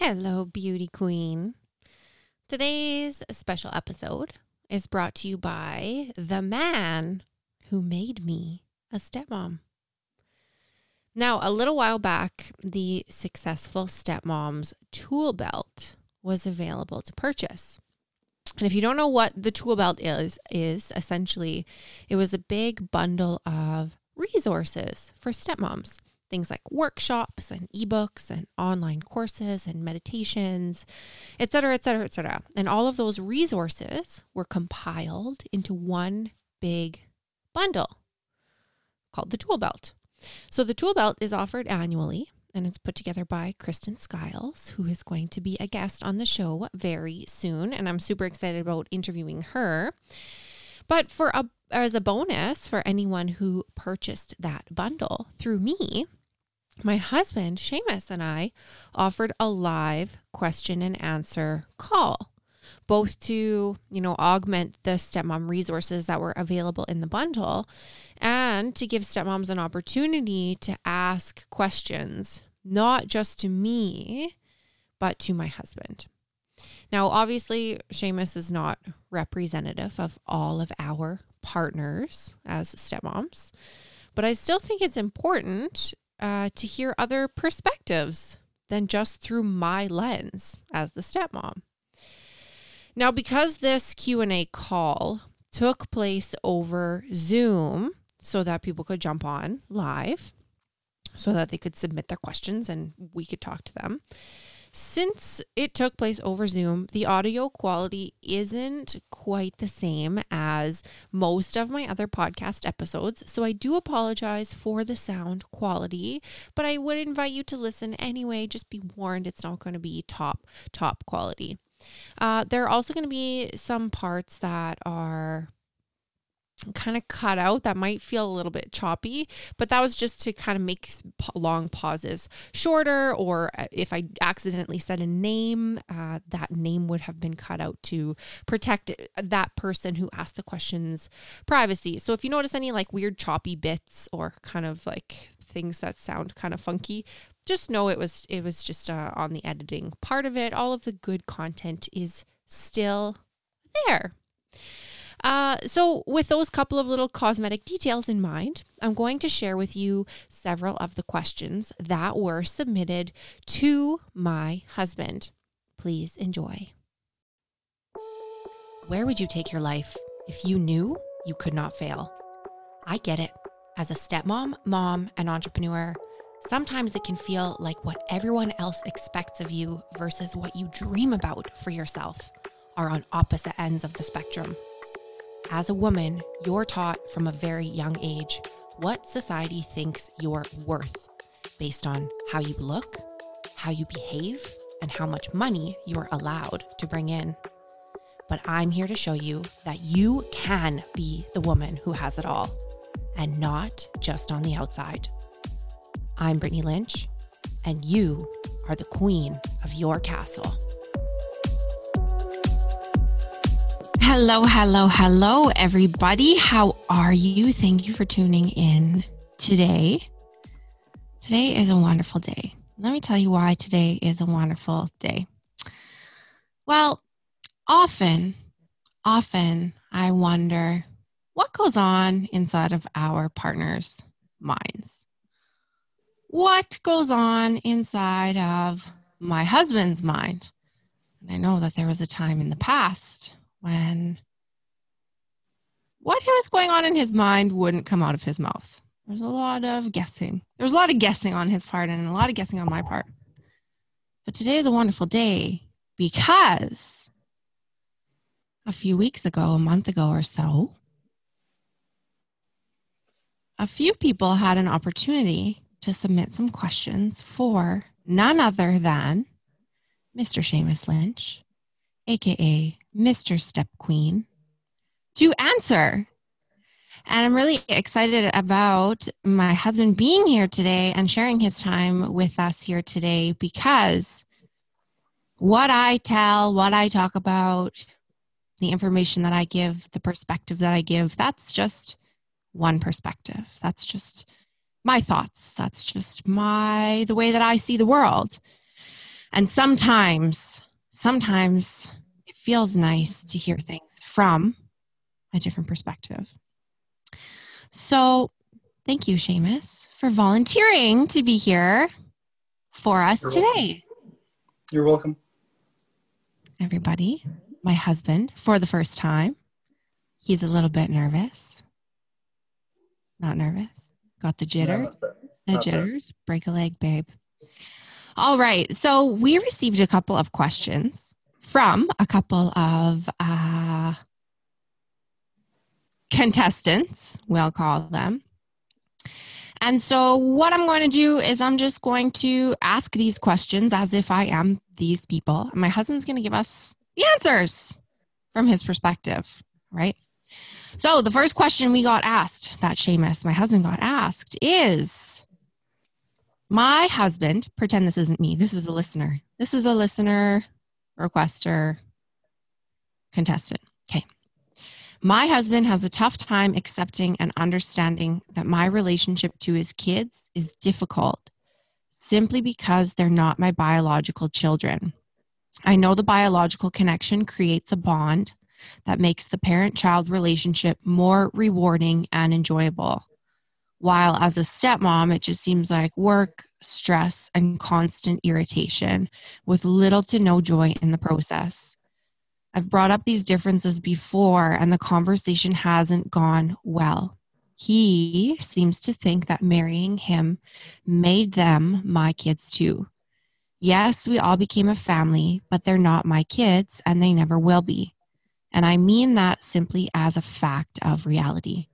Hello, beauty queen. Today's special episode is brought to you by the man who made me a stepmom. Now, a little while back, the Successful Stepmoms tool belt was available to purchase. And if you don't know what the tool belt is, is essentially it was a big bundle of resources for stepmoms things like workshops and ebooks and online courses and meditations, et cetera, et cetera, et cetera. And all of those resources were compiled into one big bundle called the Tool Belt. So the Tool Belt is offered annually and it's put together by Kristen Skiles, who is going to be a guest on the show very soon. And I'm super excited about interviewing her. But for a as a bonus for anyone who purchased that bundle through me, my husband, Seamus, and I offered a live question and answer call, both to, you know, augment the stepmom resources that were available in the bundle and to give stepmoms an opportunity to ask questions, not just to me, but to my husband. Now, obviously, Seamus is not representative of all of our partners as stepmoms, but I still think it's important uh, to hear other perspectives than just through my lens as the stepmom. Now, because this Q&A call took place over Zoom so that people could jump on live, so that they could submit their questions and we could talk to them. Since it took place over Zoom, the audio quality isn't quite the same as most of my other podcast episodes. So I do apologize for the sound quality, but I would invite you to listen anyway. Just be warned, it's not going to be top, top quality. Uh, there are also going to be some parts that are kind of cut out that might feel a little bit choppy but that was just to kind of make long pauses shorter or uh, if i accidentally said a name uh, that name would have been cut out to protect that person who asked the questions privacy. So if you notice any like weird choppy bits or kind of like things that sound kind of funky just know it was it was just uh, on the editing part of it. All of the good content is still there uh, so, with those couple of little cosmetic details in mind, I'm going to share with you several of the questions that were submitted to my husband. Please enjoy. Where would you take your life if you knew you could not fail? I get it. As a stepmom, mom, and entrepreneur, sometimes it can feel like what everyone else expects of you versus what you dream about for yourself are on opposite ends of the spectrum. As a woman, you're taught from a very young age what society thinks you're worth based on how you look, how you behave, and how much money you're allowed to bring in. But I'm here to show you that you can be the woman who has it all and not just on the outside. I'm Brittany Lynch, and you are the queen of your castle. Hello, hello, hello, everybody. How are you? Thank you for tuning in today. Today is a wonderful day. Let me tell you why today is a wonderful day. Well, often, often I wonder what goes on inside of our partners' minds. What goes on inside of my husband's mind? And I know that there was a time in the past when what was going on in his mind wouldn't come out of his mouth. There's a lot of guessing. There's a lot of guessing on his part and a lot of guessing on my part. But today is a wonderful day because a few weeks ago, a month ago or so, a few people had an opportunity to submit some questions for none other than Mr. Seamus Lynch, aka Mr. Step Queen, to answer. And I'm really excited about my husband being here today and sharing his time with us here today because what I tell, what I talk about, the information that I give, the perspective that I give, that's just one perspective. That's just my thoughts. That's just my the way that I see the world. And sometimes, sometimes feels nice to hear things from a different perspective. So, thank you, Seamus, for volunteering to be here for us You're today. Welcome. You're welcome. Everybody, my husband, for the first time, he's a little bit nervous. Not nervous. Got the jitter. The jitters. Break a leg, babe. All right. So we received a couple of questions from a couple of uh, contestants, we'll call them. And so, what I'm going to do is, I'm just going to ask these questions as if I am these people. My husband's going to give us the answers from his perspective, right? So, the first question we got asked, that Seamus, my husband, got asked is My husband, pretend this isn't me, this is a listener. This is a listener, requester, contestant. Okay. My husband has a tough time accepting and understanding that my relationship to his kids is difficult simply because they're not my biological children. I know the biological connection creates a bond that makes the parent child relationship more rewarding and enjoyable. While as a stepmom, it just seems like work, stress, and constant irritation with little to no joy in the process. I've brought up these differences before, and the conversation hasn't gone well. He seems to think that marrying him made them my kids too. Yes, we all became a family, but they're not my kids, and they never will be. And I mean that simply as a fact of reality.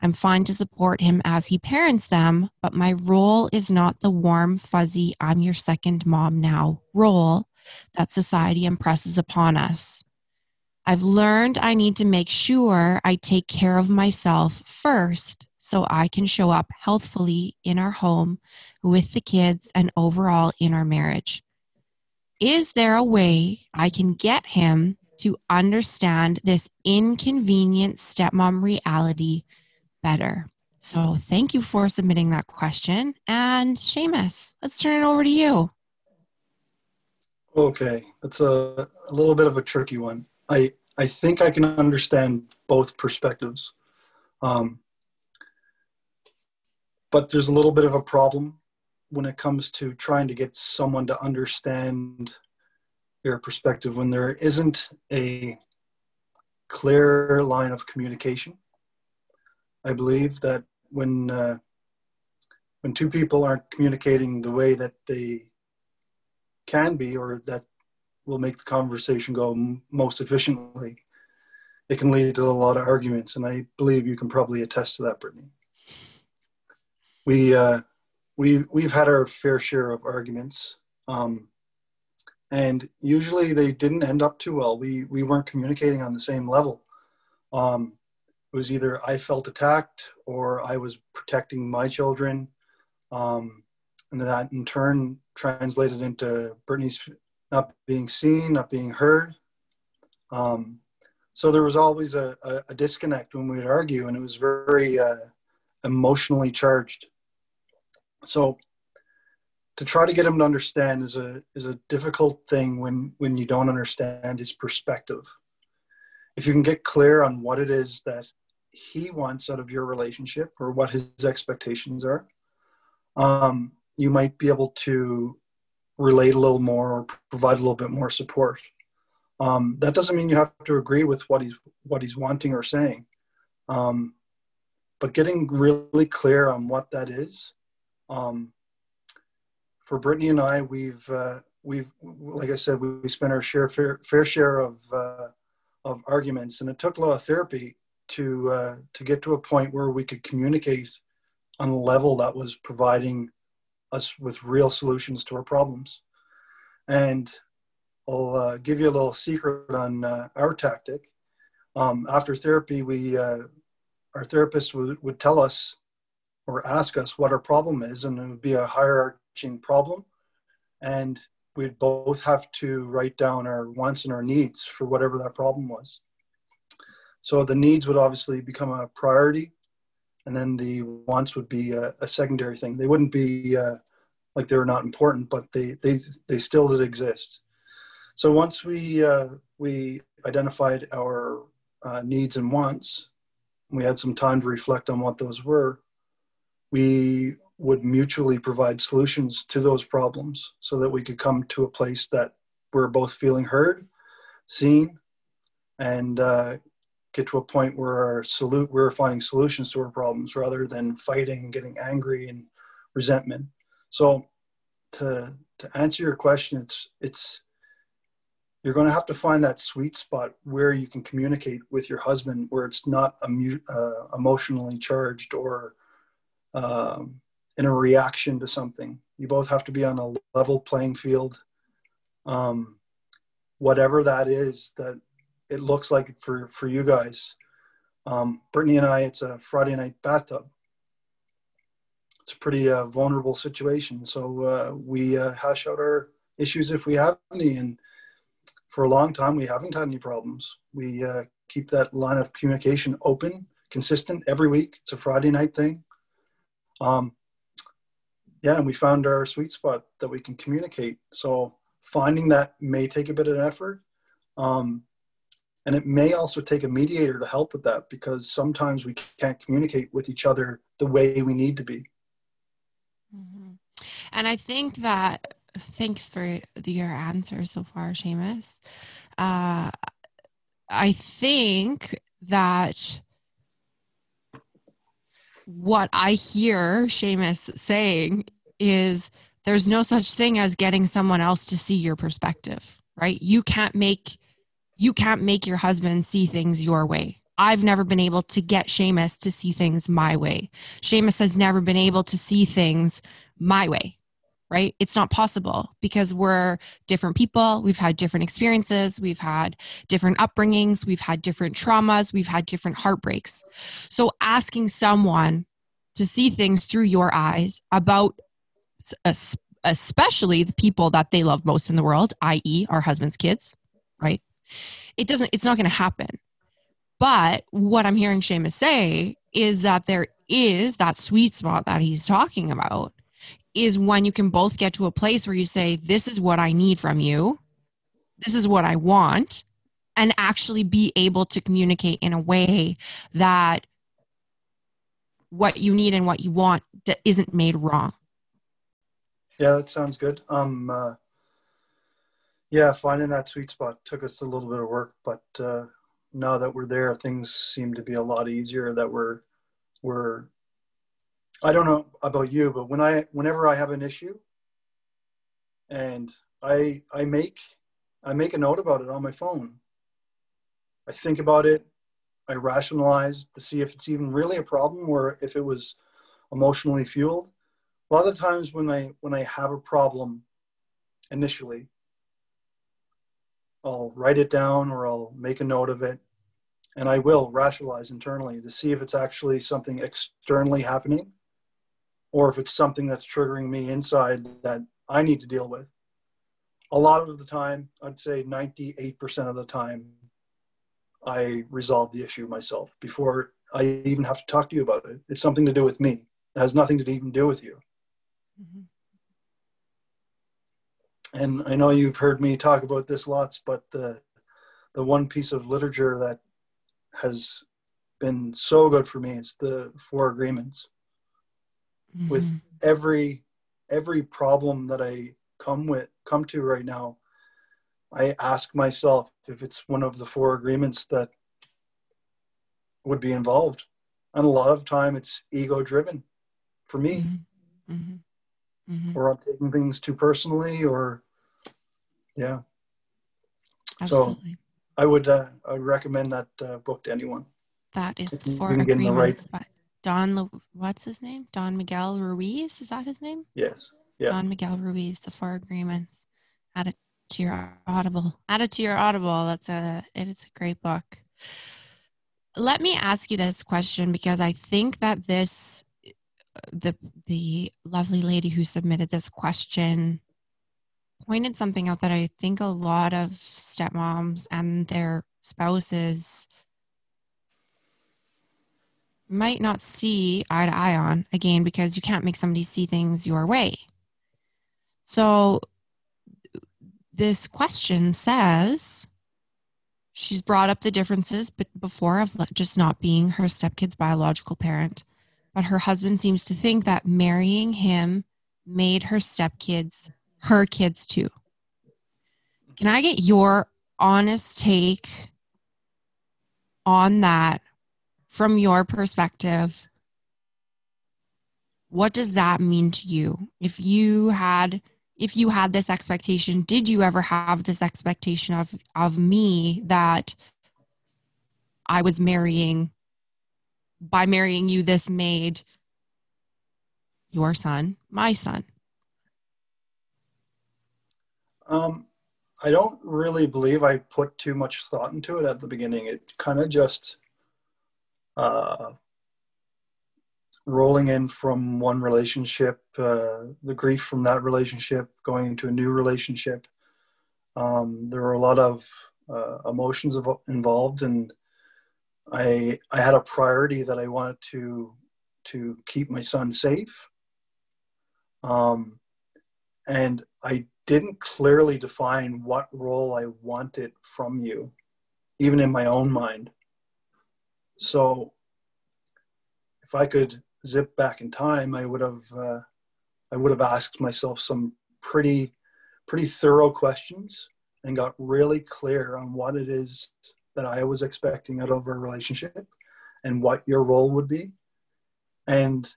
I'm fine to support him as he parents them, but my role is not the warm, fuzzy, I'm your second mom now role that society impresses upon us. I've learned I need to make sure I take care of myself first so I can show up healthfully in our home with the kids and overall in our marriage. Is there a way I can get him to understand this inconvenient stepmom reality better? So, thank you for submitting that question. And Seamus, let's turn it over to you. Okay, that's a, a little bit of a tricky one. I I think I can understand both perspectives, um, but there's a little bit of a problem when it comes to trying to get someone to understand your perspective when there isn't a clear line of communication. I believe that when uh, when two people aren't communicating the way that they can be or that will make the conversation go m- most efficiently, it can lead to a lot of arguments. And I believe you can probably attest to that, Brittany. We, uh, we, we've had our fair share of arguments. Um, and usually they didn't end up too well. We, we weren't communicating on the same level. Um, it was either I felt attacked or I was protecting my children. Um, and that in turn translated into Brittany's not being seen, not being heard. Um, so there was always a, a, a, disconnect when we would argue, and it was very uh, emotionally charged. So to try to get him to understand is a is a difficult thing when when you don't understand his perspective. If you can get clear on what it is that he wants out of your relationship or what his expectations are, um, you might be able to relate a little more or provide a little bit more support. Um, that doesn't mean you have to agree with what he's what he's wanting or saying, um, but getting really clear on what that is. Um, for Brittany and I, we've uh, we've like I said, we, we spent our share fair, fair share of uh, of arguments, and it took a lot of therapy to uh, to get to a point where we could communicate on a level that was providing us with real solutions to our problems. And I'll uh, give you a little secret on uh, our tactic. Um, after therapy, we uh, our therapist would, would tell us or ask us what our problem is, and it would be a hierarching problem, and we'd both have to write down our wants and our needs for whatever that problem was. So the needs would obviously become a priority, and then the wants would be a, a secondary thing. They wouldn't be uh, like they were not important, but they they they still did exist. So once we uh, we identified our uh, needs and wants, we had some time to reflect on what those were. We would mutually provide solutions to those problems so that we could come to a place that we're both feeling heard, seen, and uh, get to a point where our salute we're finding solutions to our problems rather than fighting and getting angry and resentment. So to to answer your question, it's it's you're going to have to find that sweet spot where you can communicate with your husband where it's not uh, emotionally charged or um, in a reaction to something. You both have to be on a level playing field. Um, whatever that is that it looks like for for you guys. Um, Brittany and I, it's a Friday night bathtub. It's a pretty uh, vulnerable situation, so uh, we uh, hash out our issues if we have any. And for a long time, we haven't had any problems. We uh, keep that line of communication open, consistent every week. It's a Friday night thing. Um, yeah, and we found our sweet spot that we can communicate. So finding that may take a bit of effort. Um, and it may also take a mediator to help with that because sometimes we can't communicate with each other the way we need to be. Mm-hmm. And I think that, thanks for your answer so far, Seamus. Uh, I think that what I hear Seamus saying is there's no such thing as getting someone else to see your perspective, right? You can't make you can't make your husband see things your way. I've never been able to get Seamus to see things my way. Seamus has never been able to see things my way, right? It's not possible because we're different people. We've had different experiences. We've had different upbringings. We've had different traumas. We've had different heartbreaks. So asking someone to see things through your eyes about especially the people that they love most in the world, i.e., our husband's kids, right? It doesn't it's not going to happen. But what i'm hearing Seamus say is that there is that sweet spot that he's talking about is when you can both get to a place where you say this is what i need from you. This is what i want and actually be able to communicate in a way that what you need and what you want isn't made wrong. Yeah that sounds good. Um uh yeah, finding that sweet spot took us a little bit of work, but uh, now that we're there, things seem to be a lot easier. That we're we're I don't know about you, but when I whenever I have an issue, and I I make I make a note about it on my phone. I think about it. I rationalize to see if it's even really a problem or if it was emotionally fueled. A lot of times when I when I have a problem initially, I'll write it down or I'll make a note of it. And I will rationalize internally to see if it's actually something externally happening or if it's something that's triggering me inside that I need to deal with. A lot of the time, I'd say 98% of the time, I resolve the issue myself before I even have to talk to you about it. It's something to do with me. It has nothing to even do with you. Mm-hmm and I know you've heard me talk about this lots, but the the one piece of literature that has been so good for me is the four agreements. Mm-hmm. With every every problem that I come with come to right now, I ask myself if it's one of the four agreements that would be involved. And a lot of time it's ego driven for me. Mm-hmm. Mm-hmm mm-hmm. or I'm taking things too personally, or yeah. Absolutely. So I would uh, I would recommend that uh, book to anyone. That is the four agreements the right... by Don. What's his name? Don Miguel Ruiz. Is that his name? Yes. Yeah. Don Miguel Ruiz. The four agreements. Add it to your Audible. Add it to your Audible. That's a. It is a great book. Let me ask you this question because I think that this the the lovely lady who submitted this question pointed something out that I think a lot of stepmoms and their spouses might not see eye to eye on again because you can't make somebody see things your way. So this question says she's brought up the differences but before of just not being her stepkid's biological parent but her husband seems to think that marrying him made her stepkids her kids too. Can i get your honest take on that from your perspective? What does that mean to you? If you had if you had this expectation did you ever have this expectation of of me that i was marrying by marrying you this made your son my son um i don't really believe i put too much thought into it at the beginning it kind of just uh rolling in from one relationship, uh, the grief from that relationship, going into a new relationship. Um, there were a lot of uh, emotions involved, and I I had a priority that I wanted to to keep my son safe. Um, and I didn't clearly define what role I wanted from you, even in my own mind. So if I could zip back in time, I would have uh, I would have asked myself some pretty pretty thorough questions and got really clear on what it is that I was expecting out of a relationship and what your role would be. And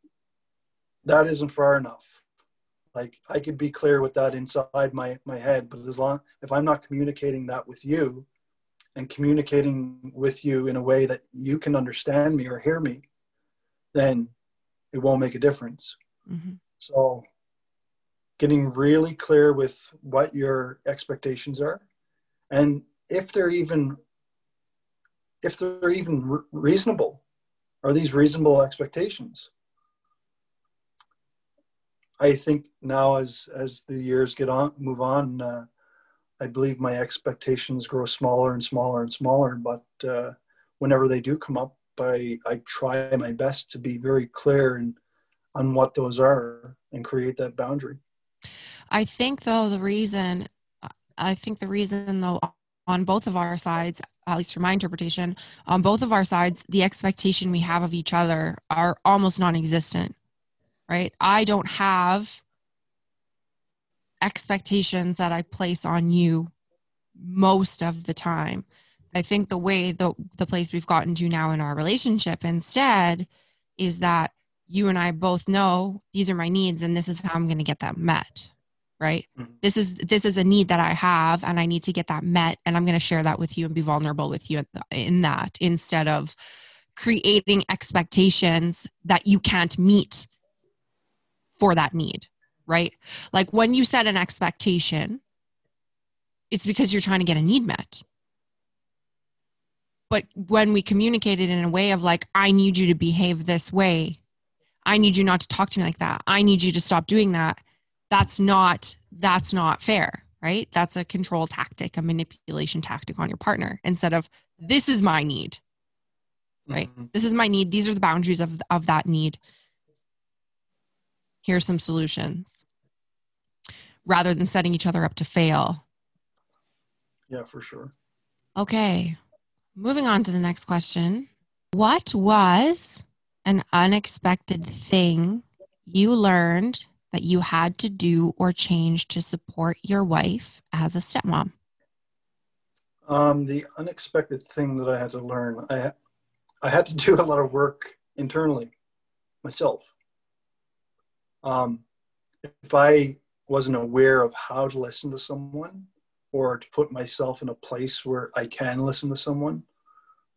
that isn't far enough. Like I could be clear with that inside my, my head, but as long if I'm not communicating that with you and communicating with you in a way that you can understand me or hear me, then it won't make a difference. Mm-hmm. So, getting really clear with what your expectations are, and if they're even if they're even re- reasonable, are these reasonable expectations? I think now, as as the years get on, move on, uh, I believe my expectations grow smaller and smaller and smaller. But uh, whenever they do come up, I, I try my best to be very clear and on what those are and create that boundary. I think though the reason I think the reason though on both of our sides, at least from my interpretation, on both of our sides, the expectation we have of each other are almost non-existent. Right? I don't have expectations that I place on you most of the time. I think the way the the place we've gotten to now in our relationship instead is that you and I both know these are my needs and this is how I'm going to get them met. Right? Mm-hmm. This is this is a need that I have and I need to get that met and I'm going to share that with you and be vulnerable with you in that instead of creating expectations that you can't meet for that need, right? Like when you set an expectation, it's because you're trying to get a need met but when we communicated in a way of like i need you to behave this way i need you not to talk to me like that i need you to stop doing that that's not that's not fair right? That's a control tactic a manipulation tactic on your partner instead of this is my need right? Mm-hmm. this is my need. These are the boundaries of of that need. Here's some solutions. Rather than setting each other up to fail. Yeah for sure. Okay Moving on to the next question. What was an unexpected thing you learned that you had to do or change to support your wife as a stepmom? Um, the unexpected thing that I had to learn, I, I had to do a lot of work internally myself. Um, if I wasn't aware of how to listen to someone, or to put myself in a place where I can listen to someone,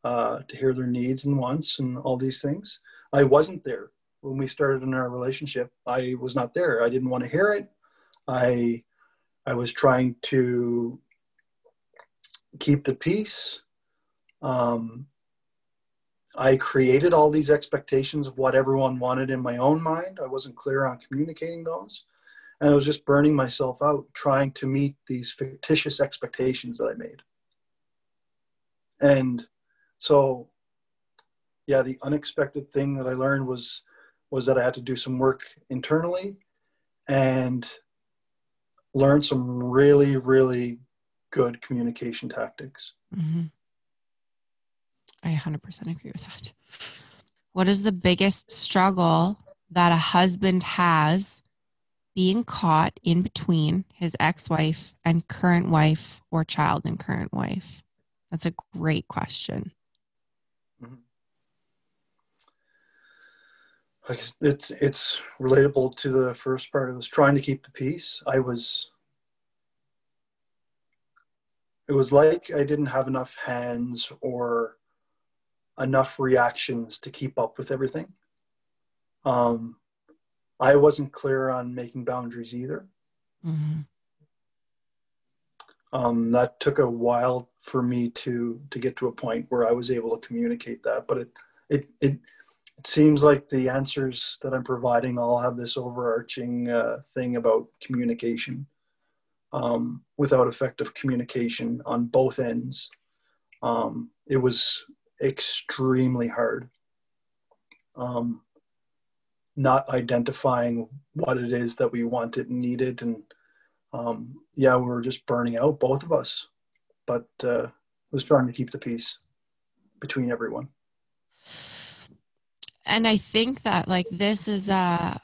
uh, to hear their needs and wants and all these things. I wasn't there when we started in our relationship. I was not there. I didn't want to hear it. I I was trying to keep the peace. Um, I created all these expectations of what everyone wanted in my own mind. I wasn't clear on communicating those and I was just burning myself out trying to meet these fictitious expectations that I made. And so, yeah, the unexpected thing that I learned was was that I had to do some work internally, and learn some really, really good communication tactics. Mm-hmm. I 100% agree with that. What is the biggest struggle that a husband has being caught in between his ex wife and current wife or child and current wife? That's a great question. It's it's relatable to the first part. I was trying to keep the peace. I was. It was like I didn't have enough hands or enough reactions to keep up with everything. Um, I wasn't clear on making boundaries either. Mm-hmm. Um, that took a while for me to to get to a point where I was able to communicate that. But it it it, it seems like the answers that I'm providing all have this overarching uh, thing about communication. Um, without effective communication on both ends, um, it was extremely hard. Um, not identifying what it is that we wanted and needed, and um, yeah, we were just burning out, both of us. But uh, was trying to keep the peace between everyone. And I think that like this is a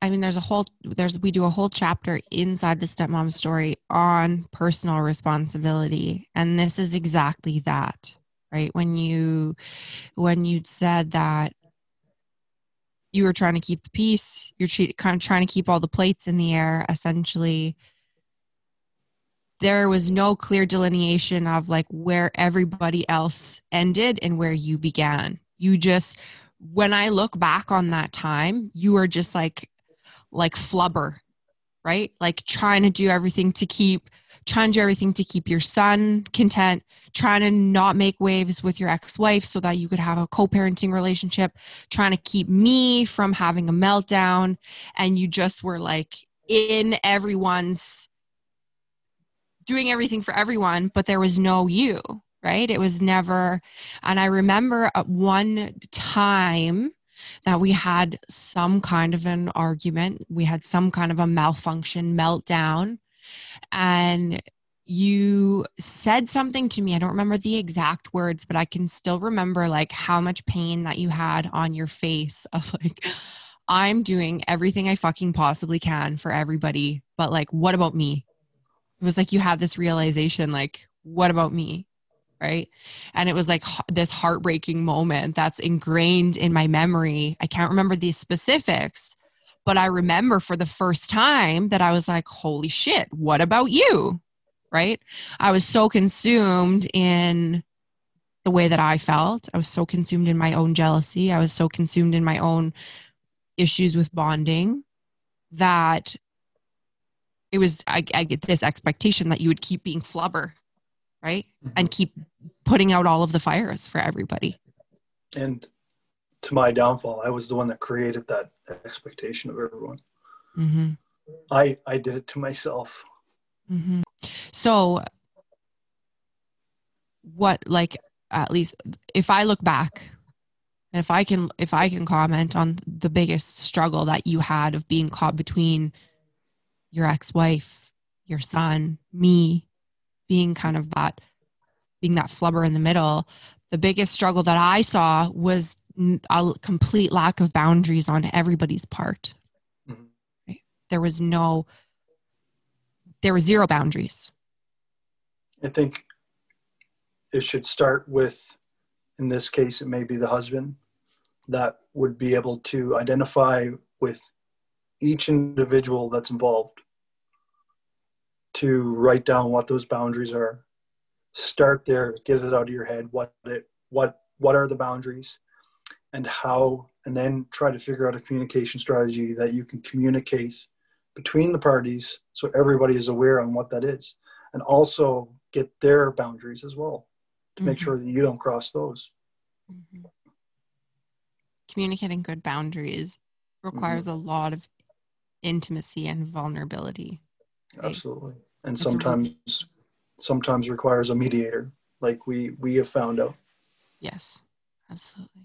I mean, there's a whole there's we do a whole chapter inside the stepmom story on personal responsibility, and this is exactly that right? When you when you said that you were trying to keep the peace you're kind of trying to keep all the plates in the air essentially. There was no clear delineation of like where everybody else ended and where you began. You just when i look back on that time you were just like like flubber right like trying to do everything to keep trying to do everything to keep your son content, trying to not make waves with your ex wife so that you could have a co parenting relationship, trying to keep me from having a meltdown. And you just were like in everyone's doing everything for everyone, but there was no you, right? It was never. And I remember at one time, that we had some kind of an argument. We had some kind of a malfunction, meltdown and you said something to me. I don't remember the exact words, but I can still remember like how much pain that you had on your face of like, I'm doing everything I fucking possibly can for everybody, but like, what about me? It was like you had this realization, like, what about me? Right. And it was like this heartbreaking moment that's ingrained in my memory. I can't remember the specifics, but I remember for the first time that I was like, holy shit, what about you? Right? I was so consumed in the way that I felt. I was so consumed in my own jealousy. I was so consumed in my own issues with bonding that it was, I, I get this expectation that you would keep being flubber, right? Mm-hmm. And keep putting out all of the fires for everybody. And to my downfall. I was the one that created that expectation of everyone. Mm-hmm. I I did it to myself. Mm-hmm. So, what like at least if I look back, if I can if I can comment on the biggest struggle that you had of being caught between your ex-wife, your son, me, being kind of that being that flubber in the middle, the biggest struggle that I saw was a complete lack of boundaries on everybody's part. Mm-hmm. Right? There was no, there were zero boundaries. I think it should start with, in this case, it may be the husband that would be able to identify with each individual that's involved to write down what those boundaries are start there get it out of your head what it what what are the boundaries and how, and then try to figure out a communication strategy that you can communicate between the parties so everybody is aware on what that is. And also get their boundaries as well to mm-hmm. make sure that you don't cross those. Mm-hmm. Communicating good boundaries requires mm-hmm. a lot of intimacy and vulnerability. Right? Absolutely. And sometimes sometimes requires a mediator like we we have found out. Yes. Absolutely.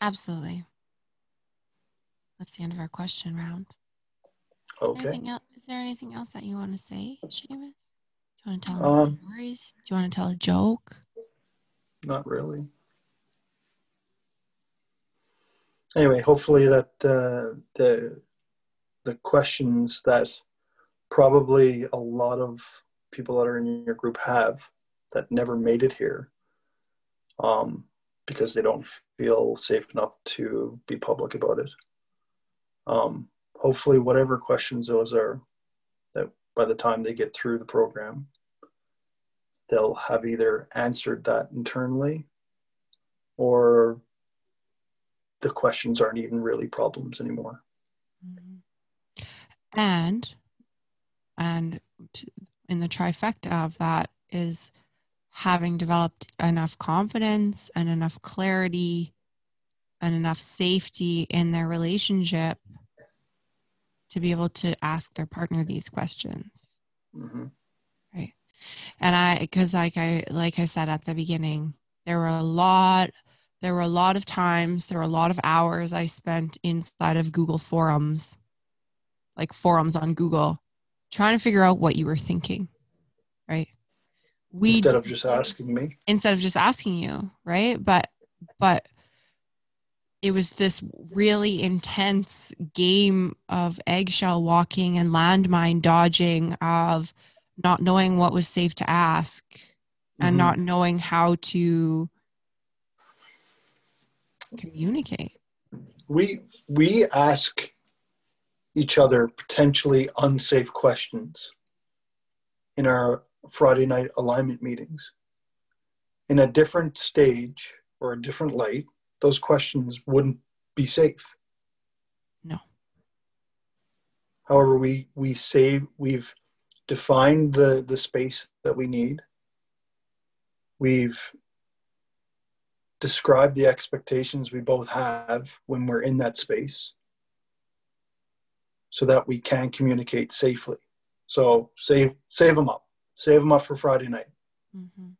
Absolutely. That's the end of our question round. Okay. Anything else? Is there anything else that you want to say, Seamus? Do you want to tell Um, stories? Do you want to tell a joke? Not really. Anyway, hopefully that uh, the the questions that probably a lot of people that are in your group have that never made it here um, because they don't feel safe enough to be public about it. Um, hopefully, whatever questions those are, that by the time they get through the program, they'll have either answered that internally or the questions aren't even really problems anymore. Mm-hmm. And and in the trifecta of that is having developed enough confidence and enough clarity and enough safety in their relationship to be able to ask their partner these questions. hmm and i because like i like i said at the beginning there were a lot there were a lot of times there were a lot of hours i spent inside of google forums like forums on google trying to figure out what you were thinking right we Instead of just asking me. instead of just asking you right but but it was this really intense game of eggshell walking and landmine dodging of not knowing what was safe to ask and Mhm. not knowing how to communicate we we ask each other potentially unsafe questions in our Friday night alignment meetings. In a different stage or a different light, those questions wouldn't be safe. No. However, we we say we've defined the the space that we need. We've described the expectations we both have when we're in that space so that we can communicate safely. So save save them up. Save them up for friday night. Mm-hmm.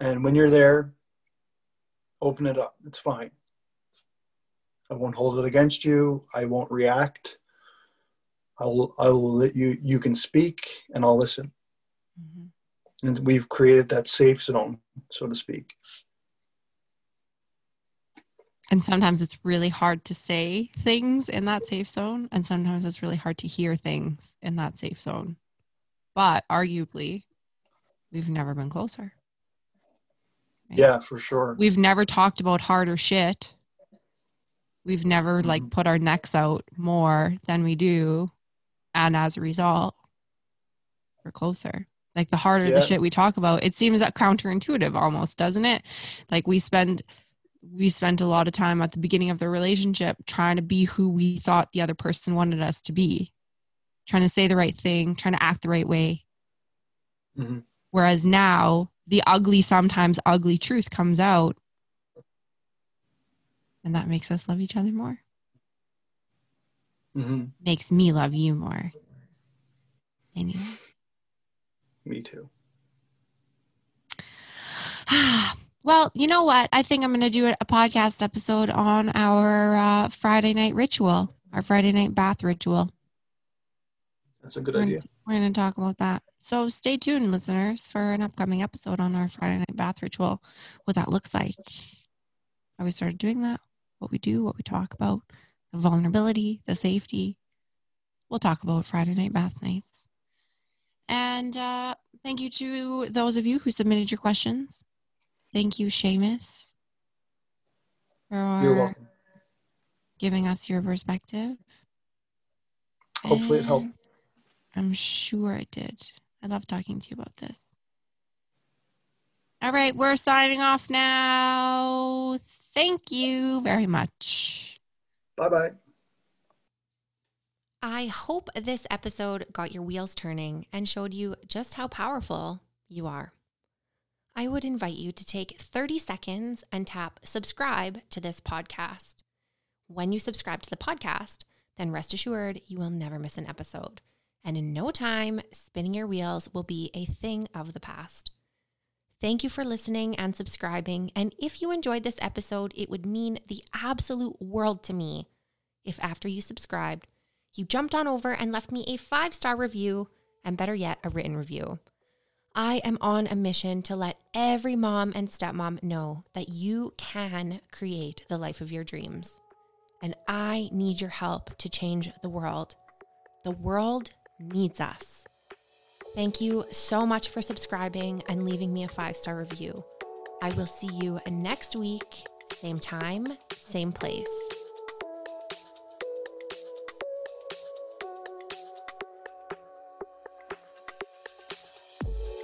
and when you're there open it up. It's fine. I won't hold it against you. I won't react. I'll i'll let you you can speak and i'll listen. Mm-hmm. and we've created that safe zone so to speak and sometimes it's really hard to say things in that safe zone and sometimes it's really hard to hear things in that safe zone but arguably we've never been closer Right? yeah for sure we've never talked about harder shit we've never like Mhm. put our necks out more than we do and as a result we're closer like the harder Yeah. the shit we talk about it seems that counterintuitive almost doesn't it like we spend we spent a lot of time at the beginning of the relationship trying to be who we thought the other person wanted us to be. Trying to say the right thing trying to act the right way. Mhm. whereas now the ugly sometimes ugly truth comes out. And that makes us love each other more. Hmm makes me love you more. Anyway me too well you know what? I think i'm going to do a podcast episode on our uh, friday night ritual our friday night bath ritual. That's a good we're idea. gonna, we're going to talk about that. So stay tuned listeners for an upcoming episode on our friday night bath ritual what that looks like how we started doing that what we do what we talk about the vulnerability the safety. We'll talk about friday night bath nights. And uh, thank you to those of you who submitted your questions thank you Seamus for you're welcome giving us your perspective Hopefully it helped. I'm sure it did. I love talking to you about this. All right, we're signing off now. Thank you very much. bye bye I hope this episode got your wheels turning and showed you just how powerful you are. I would invite you to take 30 seconds and tap subscribe to this podcast. When you subscribe to the podcast, then rest assured you will never miss an episode. And in no time, spinning your wheels will be a thing of the past. Thank you for listening and subscribing. And if you enjoyed this episode, it would mean the absolute world to me if after you subscribed, you jumped on over and left me a five star review, and better yet, a written review. I am on a mission to let every mom and stepmom know that you can create the life of your dreams. And I need your help to change the world. The world needs us. Thank you so much for subscribing and leaving me a five star review. I will see you next week, same time, same place.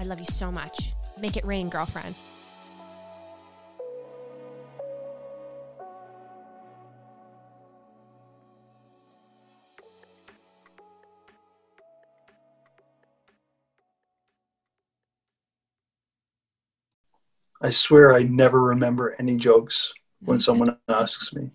I love you so much. Make it rain, girlfriend. I swear I never remember any jokes when mm-hmm. someone asks me.